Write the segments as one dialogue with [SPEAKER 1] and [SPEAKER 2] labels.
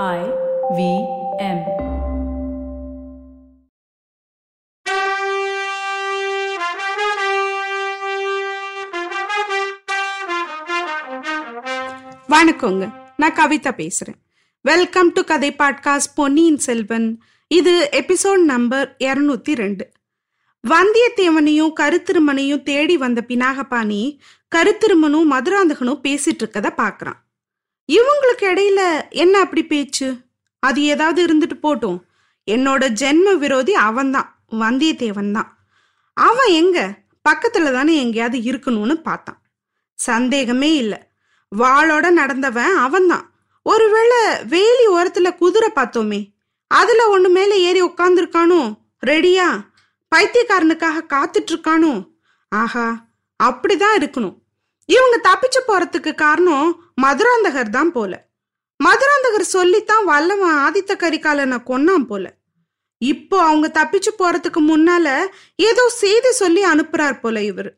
[SPEAKER 1] I V M.
[SPEAKER 2] வணக்கங்க. நான் கவிதா பேசுறேன். Welcome to Kathai podcast Ponniyin Selvan. இது எபிசோட் நம்பர் இருநூத்தி ரெண்டு. வந்தியத்தேவனையும் கருத்திருமனையும் தேடி வந்த பினாகபாணி கருத்திருமனும் மதுராந்தகனும் பேசிட்டு இருக்கத பாக்குறான் இவங்களுக்கு இடையில என்ன அப்படி பேச்சு? அது ஏதாவது இருந்துட்டு போட்டும். என்னோட ஜென்ம விரோதி அவன்தான் வந்தியத்தேவன் தான். அவன் எங்க? பக்கத்துல தானே எங்கேயாவது இருக்கணும்னு பார்த்தான். சந்தேகமே இல்லை. வாளோட நடந்தவன் அவன்தான். ஒருவேளை வேலி ஓரத்துல குதிரை பார்த்தோமே அதுல ஒண்ணு மேல ஏறி உட்காந்துருக்கானோ ரெடியா? பைத்தியக்காரனுக்காக காத்துட்டு இருக்கானோ ஆஹா அப்படிதான் இருக்கணும். இவங்க தப்பிச்சு போறதுக்கு காரணம் மதுராந்தகர் தான் போல. மதுராந்தகர் சொல்லித்தான் வல்லவன் ஆதித்த கரிகாலனை கொன்னான் போல. இப்போ அவங்க தப்பிச்சு போறதுக்கு முன்னால ஏதோ செய்தி சொல்லி அனுப்புறார் போல இவர்.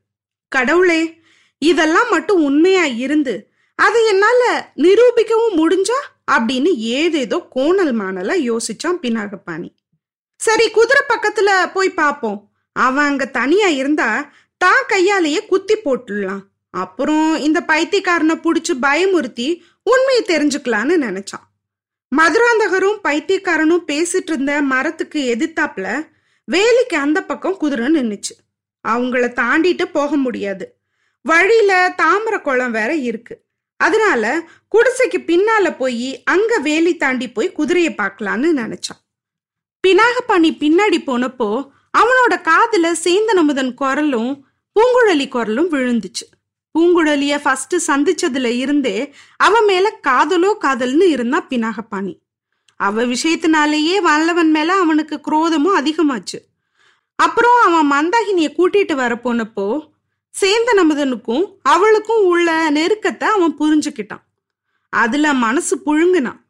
[SPEAKER 2] கடவுளே இதெல்லாம் மட்டும் உண்மையா இருந்து அதை என்னால நிரூபிக்கவும் முடிஞ்சா? அப்படின்னு ஏதேதோ கோணல் மாணலா யோசிச்சான் பினாகப்பாணி சரி குதிரை பக்கத்துல போய் பாப்போம். அவன் அங்க தனியா இருந்தா தான் கையாலேயே குத்தி போட்டுடலாம். அப்புறம் இந்த பைத்தியக்காரனை பிடிச்சி பயமுறுத்தி உண்மையை தெரிஞ்சுக்கலான்னு நினைச்சான். மதுராந்தகரும் பைத்தியக்காரனும் பேசிட்டு இருந்த மரத்துக்கு எதிர்த்தாப்புல வேலிக்கு அந்த பக்கம் குதிரை நின்றுச்சு அவங்கள தாண்டிட்டு போக முடியாது. வழியில தாமரை குளம் வேற இருக்கு. அதனால குடிசைக்கு பின்னால போய் அங்க வேலி தாண்டி போய் குதிரையை பார்க்கலான்னு நினைச்சான். பினாகப்பாணி பின்னாடி போனப்போ அவனோட காதுல சேந்தனமுதன் குரலும் பூங்குழலி குரலும் விழுந்துச்சு. பூங்குழலிய ஃபர்ஸ்ட் சந்திச்சதுல இருந்தே அவன் மேல காதலோ காதல்னு இருந்தான் பினாகப்பாணி. அவ விஷயத்தினாலேயே வல்லவன் மேல அவனுக்கு குரோதமும் அதிகமாச்சு. அப்புறம் அவன் மந்தாகினிய கூட்டிட்டு வர போனப்போ சேந்த நமுதனுக்கும் அவளுக்கும் உள்ள நெருக்கத்தை அவன் புரிஞ்சுக்கிட்டான். அதுல மனசு புழுங்குனான்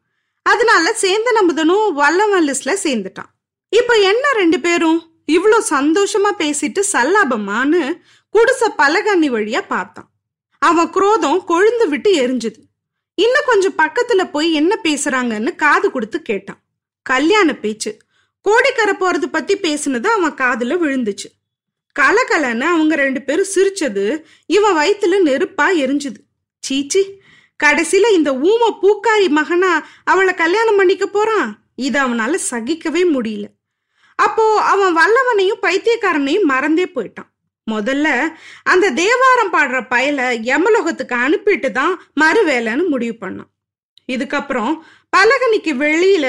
[SPEAKER 2] அதனால சேந்த நமுதனும் வல்லவன் லிஸ்ட்ல சேர்ந்துட்டான். இப்ப என்ன ரெண்டு பேரும்? இவ்வளோ சந்தோஷமா பேசிட்டு சல்லாபம்மான்னு குடிச பலகண்ணி வழியா பார்த்தான். அவன் குரோதம் கொழுந்து விட்டு எரிஞ்சுது. இன்னும் கொஞ்சம் பக்கத்துல போய் என்ன பேசுறாங்கன்னு காது கொடுத்து கேட்டான். கல்யாண பேச்சு. கோடிக்கரை போறது பத்தி பேசினது அவன் காதுல விழுந்துச்சு. கலகலன்னு அவங்க ரெண்டு பேரும் சிரிச்சது இவன் வயித்துல நெருப்பா எரிஞ்சுது. சீச்சி கடைசியில இந்த ஊம பூக்காரி மகனா அவளை கல்யாணம் பண்ணிக்க போறான்? இது அவனால சகிக்கவே முடியல. அப்போ அவன் வல்லவனையும் பைத்தியக்காரனையும் மறந்தே போயிட்டான். முதல்ல அந்த தேவாரம் பாடுற பயல யமலோகத்துக்கு அனுப்பிட்டு தான் மறு வேலைன்னு முடிவு பண்ணான். இதுக்கப்புறம் பலகனிக்கு வெளியில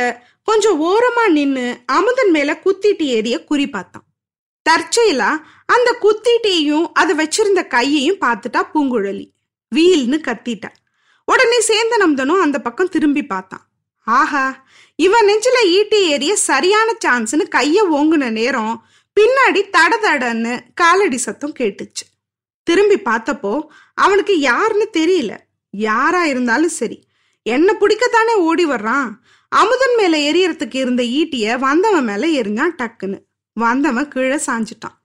[SPEAKER 2] கொஞ்சம் ஓரமா நின்னு அமுதன் மேல குத்திட்டு ஏறிய குறி பார்த்தான். தற்செயலா அந்த குத்திட்டையும் அதை வச்சிருந்த கையையும் பார்த்துட்டா பூங்குழலி. வீல்னு கத்திட்டா. உடனே சேந்தனம்தனும் அந்த பக்கம் திரும்பி பார்த்தான். ஆஹா இவன் நெஞ்சில ஈட்டி ஏறிய சரியான சான்ஸ்னு கைய ஓங்குன நேரம் பின்னாடி தட தடன்னு காலடி சத்தம் கேட்டுச்சு. திரும்பி பார்த்தப்போ அவனுக்கு யாருன்னு தெரியல. யாரா இருந்தாலும் சரி. என்ன பிடிக்கத்தானே ஓடி வர்றான்? அமுதன் மேல எரியறதுக்கு இருந்த ஈட்டிய வந்தவன் மேல எரிஞ்சான் டக்குன்னு. வந்தவன் கீழே சாஞ்சிட்டான்.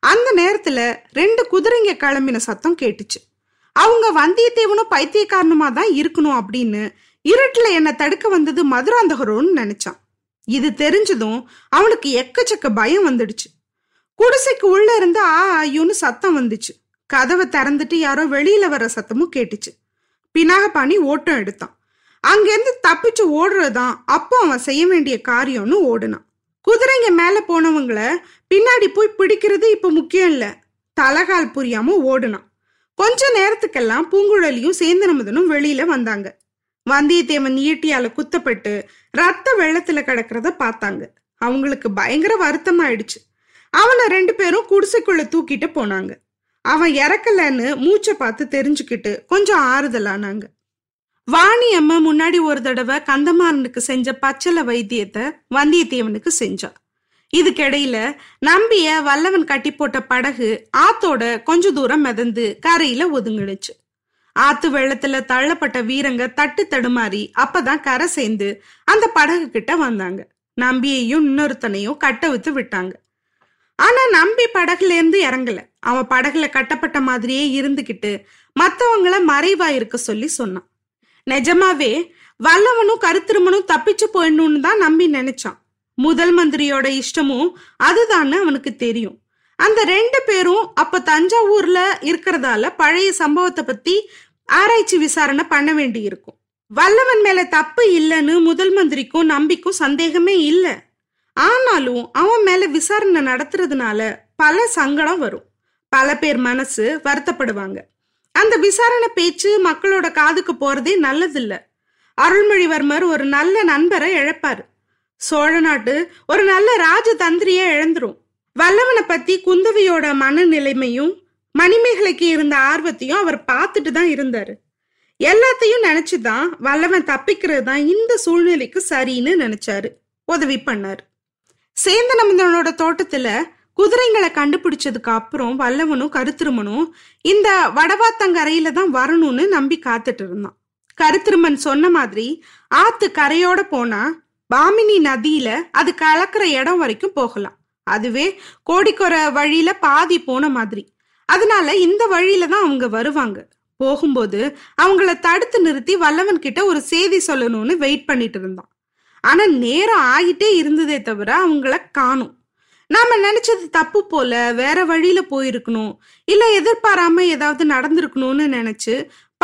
[SPEAKER 2] அந்த நேரத்துல ரெண்டு குதிரைங்க கிளம்பின சத்தம் கேட்டுச்சு. அவங்க வந்தியத்தேவனும் பைத்தியக்காரனுமா தான் இருக்கணும் அப்படின்னு இருட்டுல என்ன தடுக்க வந்தது மதுராந்தகரோன்னு நினைச்சான். இது தெரிஞ்சதும் அவனுக்கு எக்கச்சக்க பயம் வந்துடுச்சு. குடிசைக்கு உள்ள இருந்து ஆ ஐயோன்னு சத்தம் வந்துச்சு. கதவை திறந்துட்டு யாரோ வெளியில வர்ற சத்தமும் கேட்டுச்சு. பினாகபாணி ஓட்டம் எடுத்தான். அங்கிருந்து தப்பிச்சு ஓடுறதான் அப்போ அவன் செய்ய வேண்டிய காரியம்னு ஓடுனான். குதிரைங்க மேல போனவங்கள பின்னாடி போய் பிடிக்கிறது இப்ப முக்கியம் இல்லை. தலகால் புரியாம ஓடுனான். கொஞ்ச நேரத்துக்கெல்லாம் பூங்குழலியும் சேந்தனமுதனும் வெளியில வந்தாங்க. வந்தியத்தேவன் ஈட்டியால குத்தப்பட்டு ரத்த வெள்ளத்துல கிடக்கிறத பார்த்தாங்க. அவங்களுக்கு பயங்கர வருத்தமாயிடுச்சு. அவனை ரெண்டு பேரும் குடிசைக்குள்ள தூக்கிட்டு போனாங்க. அவன் இறக்கலன்னு மூச்சை பார்த்து தெரிஞ்சுக்கிட்டு கொஞ்சம் ஆறுதலானாங்க. வாணி அம்மா முன்னாடி ஒரு தடவை கந்தமாறனுக்கு செஞ்ச பச்சளை வைத்தியத்தை வந்தியத்தேவனுக்கு செஞ்சா. இதுக்கிடையில நம்பிய வல்லவன் கட்டி போட்ட படகு ஆத்தோட கொஞ்ச தூரம் மிதந்து கரையில ஒதுங்கிடுச்சு. ஆத்து வெள்ளத்துல தள்ளப்பட்ட வீரங்க தட்டு தடுமாறி அப்பதான் கரை சேர்ந்து அந்த படகு கிட்ட வந்தாங்க. நம்பியையும் இன்னொருத்தனையும் கட்ட வித்து விட்டாங்க. ஆனா நம்பி படகுல இருந்து இறங்கல. அவன் படகுல கட்டப்பட்ட மாதிரியே இருந்துகிட்டு மத்தவங்கள மறைவா இருக்க சொல்லி சொன்னான். நிஜமாவே வல்லவனும் கருத்திருமனும் தப்பிச்சு போயிடணும்னு தான் நம்பி நினைச்சான். முதல் மந்திரியோட இஷ்டமும் அதுதான்னு அவனுக்கு தெரியும். அந்த ரெண்டு பேரும் அப்ப தஞ்சாவூர்ல இருக்கிறதால பழைய சம்பவத்தை பத்தி ஆராய்ச்சி விசாரணை பண்ண வேண்டி இருக்கும் வல்லவன் மேல தப்பு இல்லைன்னு முதல் மந்திரிக்கும் நம்பிக்கும் சந்தேகமே இல்லை. ஆனாலும் அவன் மேல விசாரணை நடத்துறதுனால பல சங்கடம் வரும். பல பேர் மனசு வருத்தப்படுவாங்க. அந்த விசாரணை பேச்சு மக்களோட காதுக்கு போறதே நல்லதில்ல. அருள்மொழிவர்மர் ஒரு நல்ல நண்பரை இழப்பாரு. சோழ நாட்டு ஒரு நல்ல ராஜதந்திரிய இழந்துரும். வல்லவனை பத்தி குந்தவியோட மனநிலைமையும் மணிமேகலைக்கு இருந்த ஆர்வத்தையும் அவர் பார்த்துட்டு தான் இருந்தாரு. எல்லாத்தையும் நினைச்சுதான் வல்லவன் தப்பிக்கிறது தான் இந்த சூழ்நிலைக்கு சரின்னு நினைச்சாரு. உதவி பண்ணாரு. சேந்தனமந்தனோட தோட்டத்துல குதிரைங்களை கண்டுபிடிச்சதுக்கு அப்புறம் வல்லவனும் கருத்திருமனும் இந்த வடவாத்தங்கரையில தான் வரணும்னு நம்பி காத்துட்டு இருந்தான். கருத்திருமன் சொன்ன மாதிரி ஆத்து கரையோட போனா பாமினி நதியில அது கலக்கிற இடம் வரைக்கும் போகலாம். அதுவே கோடிக்கொரை வழியில பாதி போன மாதிரி. அதனால இந்த வழியில தான் அவங்க வருவாங்க. போகும்போது அவங்கள தடுத்து நிறுத்தி வல்லவன் கிட்ட ஒரு செய்தி சொல்லணும்னு வெயிட் பண்ணிட்டு இருந்தான். ஆனா நேரம் ஆகிட்டே இருந்ததே தவிர அவங்கள காணும். நாம நினைச்சது தப்பு போல வேற வழியில போயிருக்கணும். இல்ல எதிர்பாராம ஏதாவது நடந்திருக்கணும்னு நினைச்சு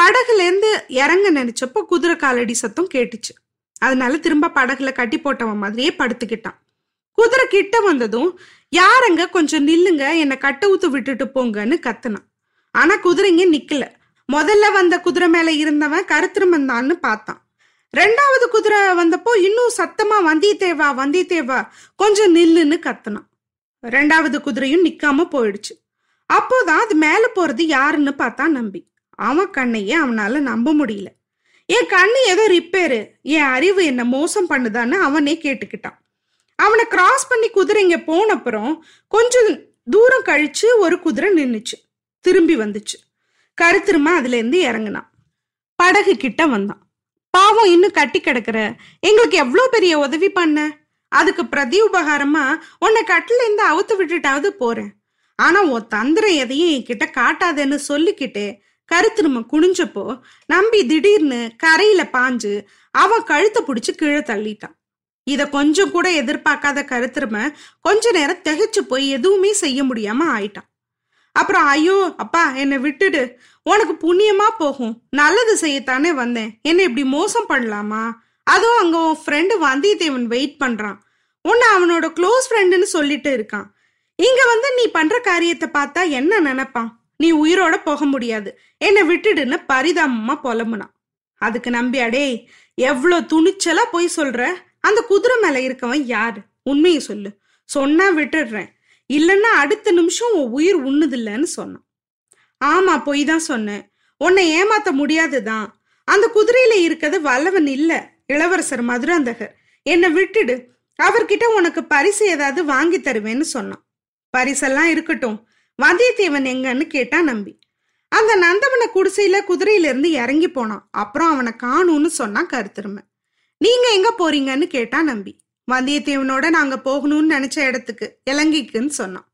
[SPEAKER 2] படகுல இருந்து இறங்க நினைச்சப்போ குதிரை காலடி சத்தம் கேட்டுச்சு. அதனால திரும்ப படகுல கட்டி போட்டவன் மாதிரியே படுத்துக்கிட்டான். குதிரை கிட்ட வந்ததும் யாருங்க? கொஞ்சம் நில்லுங்க. என்னை கட்ட ஊத்து விட்டுட்டு போங்கன்னு கத்துனான். ஆனா குதிரைங்க நிக்கல. முதல்ல வந்த குதிரை மேல இருந்தவன் கருத்திருமந்தான்னு பார்த்தான். ரெண்டாவது குதிரை வந்தப்போ இன்னும் சத்தமா வந்தியத்தேவா வந்தியத்தேவா கொஞ்சம் நில்லுன்னு கத்துனான். ரெண்டாவது குதிரையும் நிக்காம போயிடுச்சு. அப்போதான் அது மேல போறது யாருன்னு பார்த்தா நம்பி. அவன் கண்ணையே அவனால நம்ப முடியல. என் கண்ணு ஏதோ ரிப்பேரு. என் அறிவு என்ன மோசம் பண்ணுதான்னு அவனே கேட்டுக்கிட்டான். அவனை கிராஸ் பண்ணி குதிரைங்க போனப்புறம் கொஞ்சம் தூரம் கழிச்சு ஒரு குதிரை நின்றுச்சு திரும்பி வந்துச்சு. கருத்திருமா அதுல இருந்து இறங்குனான். படகு கிட்ட வந்தான். பாவம் இன்னும் கட்டி கிடக்குற. எங்களுக்கு எவ்வளோ பெரிய உதவி பண்ண? அதுக்கு பிரதி உபகாரமா உன்னை கட்டில இருந்து அவுத்து விட்டுட்டாவது போறேன். ஆனா உன் தந்திரம் எதையும் என்கிட்ட காட்டாதேன்னு சொல்லிக்கிட்டே கருத்திரும குனிஞ்சப்போ நம்பி திடீர்னு கரையில பாஞ்சு அவன் கழுத்தை பிடிச்சு கீழே தள்ளிட்டான். இத கொஞ்சம் கூட எதிர்பார்க்காத கருத்திரும கொஞ்ச நேரம் திகைச்சு போய் எதுவுமே செய்ய முடியாம ஆயிட்டான். அப்புறம் ஐயோ அப்பா என்னை விட்டுடு. உனக்கு புண்ணியமா போகும். நல்லது செய்யத்தானே வந்தேன். என்னை இப்படி மோசம் பண்ணலாமா? அதுவும் அங்க உன் ஃப்ரெண்டு வந்தியத்தேவன் வெயிட் பண்றான். உன்னை அவனோட க்ளோஸ் ஃப்ரெண்டுன்னு சொல்லிட்டு இருக்கான். இங்க வந்து நீ பண்ற காரியத்தை பார்த்தா என்ன நினைப்பான்? நீ உயிரோட போக முடியாது. என்னை விட்டுடுன்னு பரிதாபமா புலம்புனான். அதுக்கு நம்பி அடே எவ்வளோ துணிச்சலா போய் சொல்ற? அந்த குதிரை மேல இருக்கவன் யாரு? உண்மையை சொல்லு. சொன்னா விட்டுடுறேன். இல்லைன்னா அடுத்த நிமிஷம் உன் உயிர் உண்ணுதில்லன்னு சொன்னான். ஆமா பொய் தான் சொன்னேன். உன்னை ஏமாத்த முடியாதுதான். அந்த குதிரையில இருக்கிறது வல்லவன் இல்ல இளவரசர் மதுராந்தகர். என்னை விட்டுடு. அவர்கிட்ட உனக்கு பரிசு ஏதாவது வாங்கி தருவேன்னு சொன்னான். பரிசெல்லாம் இருக்கட்டும். வந்தியத்தேவன் எங்கன்னு கேட்டா நம்பி. அந்த நந்தவன குடிசையில குதிரையிலிருந்து இறங்கி போனான். அப்புறம் அவனை காணும்னு சொன்னான் கருத்திருமை. நீங்க எங்க போறீங்கன்னு கேட்டா நம்பி. வந்தியத்தேவனோட நாங்க போகணும்னு நினைச்ச இடத்துக்கு இலங்கைக்குன்னு சொன்னான்.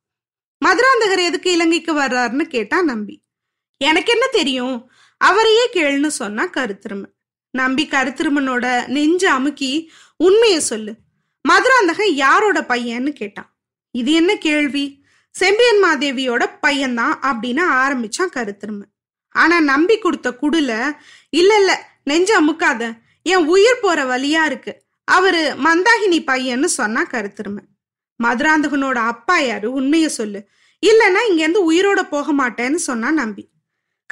[SPEAKER 2] மதுராந்தகர் எதுக்கு இலங்கைக்கு வர்றாருன்னு கேட்டா நம்பி. எனக்கு என்ன தெரியும்? அவரையே கேளுன்னு சொன்னா கருத்திருமன். நம்பி கருத்திருமனோட நெஞ்ச அமுக்கி உண்மையை சொல்லு. மதுராந்தகன் யாரோட பையன்னு கேட்டான். இது என்ன கேள்வி? செம்பியன் மாதேவியோட பையன்தான் அப்படின்னு ஆரம்பிச்சான் கருத்திருமன். ஆனா நம்பி கொடுத்த குடுல இல்ல இல்ல நெஞ்ச அமுக்காத. என் உயிர் போற வழியா இருக்கு. அவரு மந்தாகினி பையன்னு சொன்னா கருத்திருமன். மதுராந்தகனோட அப்பா யாரு? உண்மைய சொல்லு. இல்லைன்னா இங்க இருந்து உயிரோட போக மாட்டேன்னு சொன்னா நம்பி.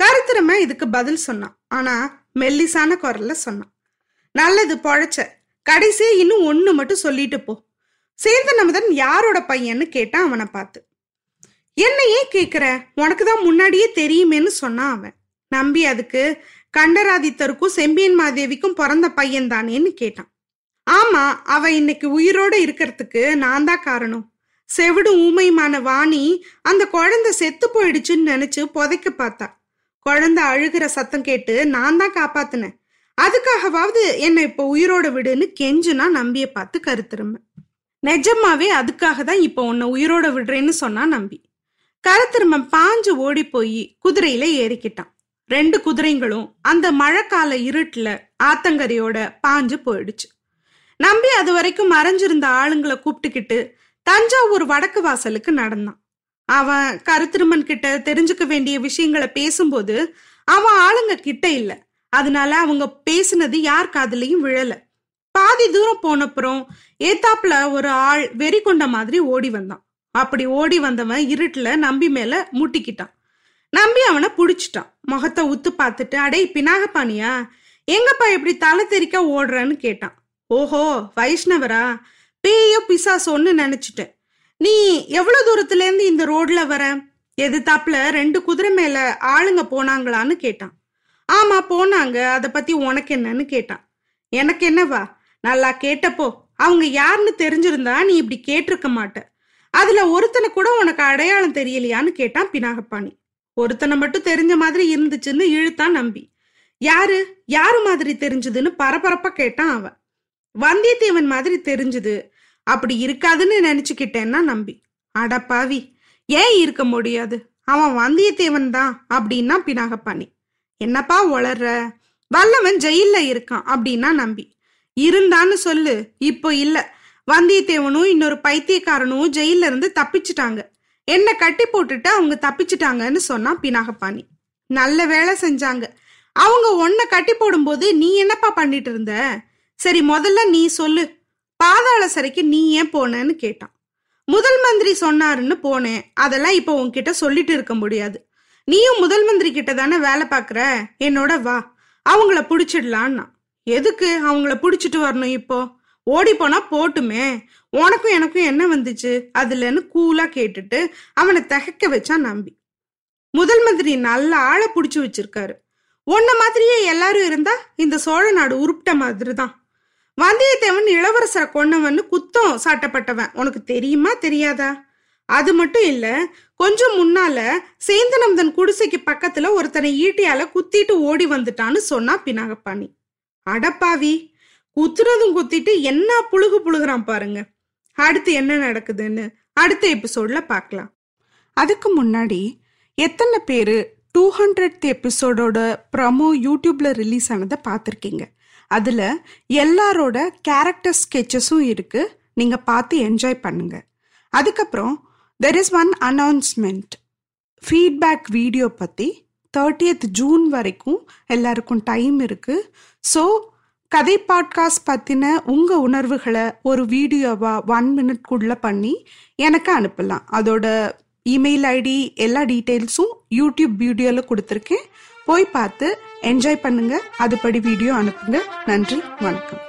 [SPEAKER 2] கருத்திருமன் இதுக்கு பதில் சொன்னான். ஆனா மெல்லிசான குரல்ல சொன்னான். நல்லது பொழைச்ச. கடைசியே இன்னும் ஒண்ணு மட்டும் சொல்லிட்டு போ. சேர்ந்த நமதன் யாரோட பையன்னு கேட்டான் அவனை பார்த்து. என்ன ஏன் கேக்குற? உனக்கு தான் முன்னாடியே தெரியுமேன்னு சொன்னான் அவன். நம்பி அதுக்கு கண்டராதித்தருக்கும் செம்பியன் மாதேவிக்கும் பிறந்த பையன் தானேன்னு கேட்டான். ஆமா அவ இன்னைக்கு உயிரோட இருக்கிறதுக்கு நான் தான் காரணம். செவிடு ஊமையுமான வாணி அந்த குழந்தை செத்து போயிடுச்சுன்னு நினைச்சு புதைக்க பார்த்தா. குழந்தை அழுகிற சத்தம் கேட்டு நான் தான் காப்பாத்தினேன். அதுக்காகவாவது என்னை இப்ப உயிரோட விடுன்னு கெஞ்சுனா நம்பிய பார்த்து கருத்திரும்ப நிஜமாவே அதுக்காக தான் இப்ப உன்னை உயிரோட விடுறேன்னு சொன்னா நம்பி. கருத்திருமன் பாஞ்சு ஓடி போய் குதிரையில ஏறிக்கிட்டான். ரெண்டு குதிரைங்களும் அந்த மழைக்கால இருட்டுல ஆத்தங்கரையோட பாஞ்சு போயிடுச்சு. நம்பி அது வரைக்கும் மறைஞ்சிருந்த ஆளுங்களை கூப்பிட்டுக்கிட்டு தஞ்சாவூர் வடக்கு வாசலுக்கு நடந்தான். அவன் கருத்திருமன் கிட்ட தெரிஞ்சுக்க வேண்டிய விஷயங்களை பேசும்போது அவன் ஆளுங்க கிட்ட இல்ல. அதனால அவங்க பேசினது யார் காதலையும் விழல. பாதி தூரம் போனப்புறம் ஏத்தாப்புல ஒரு ஆள் வெறி கொண்ட மாதிரி ஓடி வந்தான். அப்படி ஓடி வந்தவன் இருட்டுல நம்பி மேல முட்டிக்கிட்டான். நம்பி அவனை புடிச்சிட்டான். முகத்தை உத்து பார்த்துட்டு அடே பினாகப்பானியா? எங்கப்பா இப்படி தலை தெறிக்க ஓடுறன்னு கேட்டான். ஓஹோ வைஷ்ணவரா? பேயோ பிசாசோன்னு நினைச்சிட்டேன். நீ எவ்வளவு தூரத்துல இருந்து இந்த ரோட்ல வர? எதிர்த்தாப்புல ரெண்டு குதிரை மேல ஆளுங்க போனாங்களான்னு கேட்டான். ஆமா போனாங்க. அதை பத்தி உனக்கு என்னன்னு கேட்டான். எனக்கு என்னவா? நல்லா கேட்டப்போ அவங்க யாருன்னு தெரிஞ்சிருந்தா நீ இப்படி கேட்டிருக்க மாட்ட. அதுல ஒருத்தனை கூட உனக்கு அடையாளம் தெரியலையான்னு கேட்டான் பினாகப்பாணி. ஒருத்தனை மட்டும் தெரிஞ்ச மாதிரி இருந்துச்சுன்னு இழுத்தான் நம்பி. யாரு? யாரு மாதிரி தெரிஞ்சதுன்னு பரபரப்பா கேட்டான் அவன். வந்தியத்தேவன் மாதிரி தெரிஞ்சது. அப்படி இருக்காதுன்னு நினைச்சுக்கிட்டேன்னா நம்பி. அடப்பாவி ஏன் இருக்க முடியாது? அவன் வந்தியத்தேவன் தான் அப்படின்னா பினாகப்பாணி. என்னப்பா உளர்ற? வல்லவன் ஜெயில இருக்கான் அப்படின்னா நம்பி. இருந்தான்னு சொல்லு இப்போ இல்ல. வந்தியத்தேவனும் இன்னொரு பைத்தியக்காரனும் ஜெயில இருந்து தப்பிச்சிட்டாங்க. என்ன கட்டி போட்டுட்டு அவங்க தப்பிச்சிட்டாங்கன்னு சொன்னா பினாகப்பாணி. நல்ல வேலை செஞ்சாங்க. அவங்க ஒன்ன கட்டி போடும்போது நீ என்னப்பா பண்ணிட்டு இருந்த? சரி முதல்ல நீ சொல்லு. பாதாள சிறைக்கு நீ ஏன் போனேன்னு கேட்டான். முதல் மந்திரி சொன்னாருன்னு போனேன். அதெல்லாம் இப்போ உன்கிட்ட சொல்லிட்டு இருக்க முடியாது. நீயும் முதல் மந்திரி கிட்ட தானே வேலை பார்க்குற? என்னோட வா. அவங்கள பிடிச்சிடலான்னா. எதுக்கு அவங்கள பிடிச்சிட்டு வரணும் இப்போ? ஓடி போனா போட்டுமே. உனக்கும் எனக்கும் என்ன வந்துச்சு? அதுலன்னு கூலா கேட்டுட்டு அவனை தகைக்க வச்சான் நம்பி. முதல் மந்திரி நல்ல ஆளை பிடிச்சி வச்சிருக்காரு. உன்ன மாதிரியே எல்லாரும் இருந்தா இந்த சோழ நாடு உருப்பிட்ட மாதிரி தான் வந்தியத்தேவன் இளவரசரை கொன்னவன்னு குத்தம் சாட்டப்பட்டவன். உனக்கு தெரியுமா தெரியாதா? அது மட்டும் இல்ல கொஞ்சம் முன்னால சேந்தனம்தன் குடிசைக்கு பக்கத்துல ஒருத்தனை ஈட்டியால குத்திட்டு ஓடி வந்துட்டான்னு சொன்னா பினாகப்பாணி. அடப்பாவி குத்துறதும் குத்திட்டு என்ன புழுகு புழுகுறான் பாருங்க. அடுத்து என்ன நடக்குதுன்னு அடுத்த எபிசோட்ல பார்க்கலாம் அதுக்கு முன்னாடி எத்தனை பேர் டூ ஹண்ட்ரட் எபிசோடோட ப்ரமோ யூடியூப்ல ரிலீஸ் ஆனதை பார்த்துருக்கீங்க? அதில் எல்லாரோட கேரக்டர் ஸ்கெச்சஸும் இருக்குது நீங்கள் பார்த்து என்ஜாய் பண்ணுங்க. அதுக்கப்புறம் there is one announcement feedback video பற்றி தேர்ட்டியத் ஜூன் வரைக்கும் எல்லாருக்கும் டைம் இருக்குது ஸோ கதை பாட்காஸ்ட் பற்றின உங்கள் உணர்வுகளை ஒரு வீடியோவாக ஒன் மினிட்குள்ளே பண்ணி எனக்கு அனுப்பலாம். அதோட இமெயில் ஐடி எல்லா டீட்டெயில்ஸும் யூடியூப் வீடியோவில் கொடுத்துருக்கேன். போய் பார்த்து என்ஜாய் பண்ணுங்க. அதுபடி வீடியோ அனுப்புங்க. நன்றி வணக்கம்.